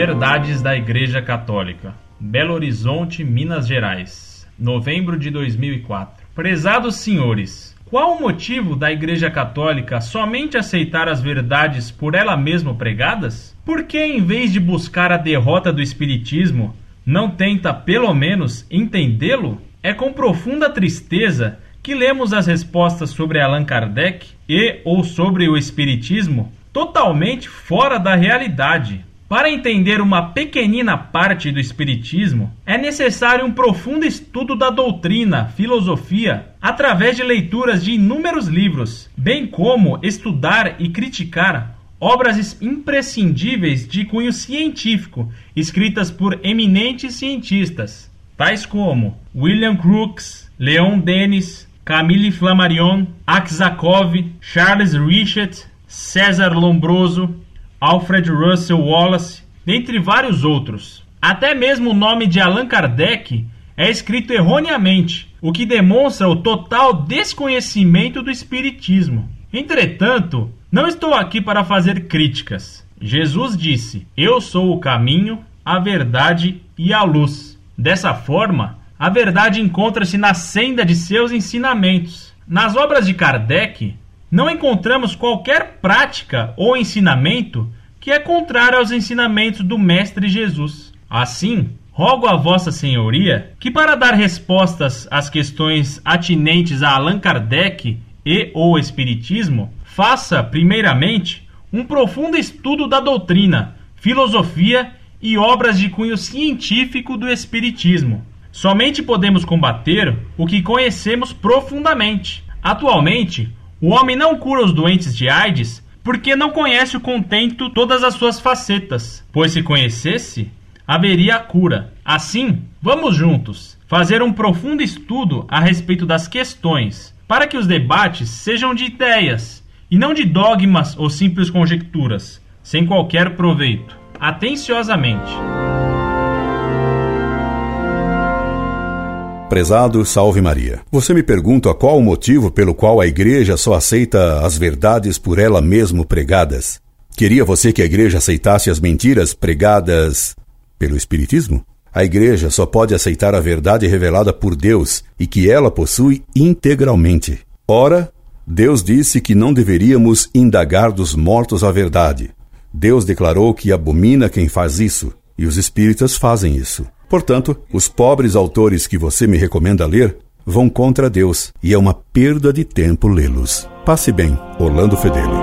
Verdades da Igreja Católica, Belo Horizonte, Minas Gerais, novembro de 2004. Prezados senhores, qual o motivo da Igreja Católica somente aceitar as verdades por ela mesma pregadas? Por que, em vez de buscar a derrota do Espiritismo, não tenta, pelo menos, entendê-lo? É com profunda tristeza que lemos as respostas sobre Allan Kardec e ou sobre o Espiritismo totalmente fora da realidade. Para entender uma pequenina parte do Espiritismo, é necessário um profundo estudo da doutrina, filosofia, através de leituras de inúmeros livros, bem como estudar e criticar obras imprescindíveis de cunho científico, escritas por eminentes cientistas, tais como William Crookes, Leon Denis, Camille Flammarion, Aksakov, Charles Richet, César Lombroso, Alfred Russel Wallace, dentre vários outros. Até mesmo o nome de Allan Kardec é escrito erroneamente, o que demonstra o total desconhecimento do Espiritismo. Entretanto, não estou aqui para fazer críticas. Jesus disse: Eu sou o caminho, a verdade e a luz. Dessa forma, a verdade encontra-se na senda de seus ensinamentos. Nas obras de Kardec, não encontramos qualquer prática ou ensinamento que é contrário aos ensinamentos do Mestre Jesus. Assim, rogo a Vossa Senhoria que, para dar respostas às questões atinentes a Allan Kardec e ou Espiritismo, faça, primeiramente, um profundo estudo da doutrina, filosofia e obras de cunho científico do Espiritismo Somente podemos combater o que conhecemos profundamente. Atualmente, o homem não cura os doentes de AIDS porque não conhece o contento todas as suas facetas, pois se conhecesse, haveria a cura. Assim, vamos juntos fazer um profundo estudo a respeito das questões, para que os debates sejam de ideias e não de dogmas ou simples conjecturas, sem qualquer proveito. Atenciosamente. Prezado Salve Maria. Você me pergunta qual o motivo pelo qual a igreja só aceita as verdades por ela mesma pregadas. Queria você que a igreja aceitasse as mentiras pregadas pelo Espiritismo? A igreja só pode aceitar a verdade revelada por Deus e que ela possui integralmente. Ora, Deus disse que não deveríamos indagar dos mortos a verdade. Deus declarou que abomina quem faz isso, e os espíritas fazem isso. Portanto, os pobres autores que você me recomenda ler vão contra Deus e é uma perda de tempo lê-los. Passe bem, Orlando Fedeli.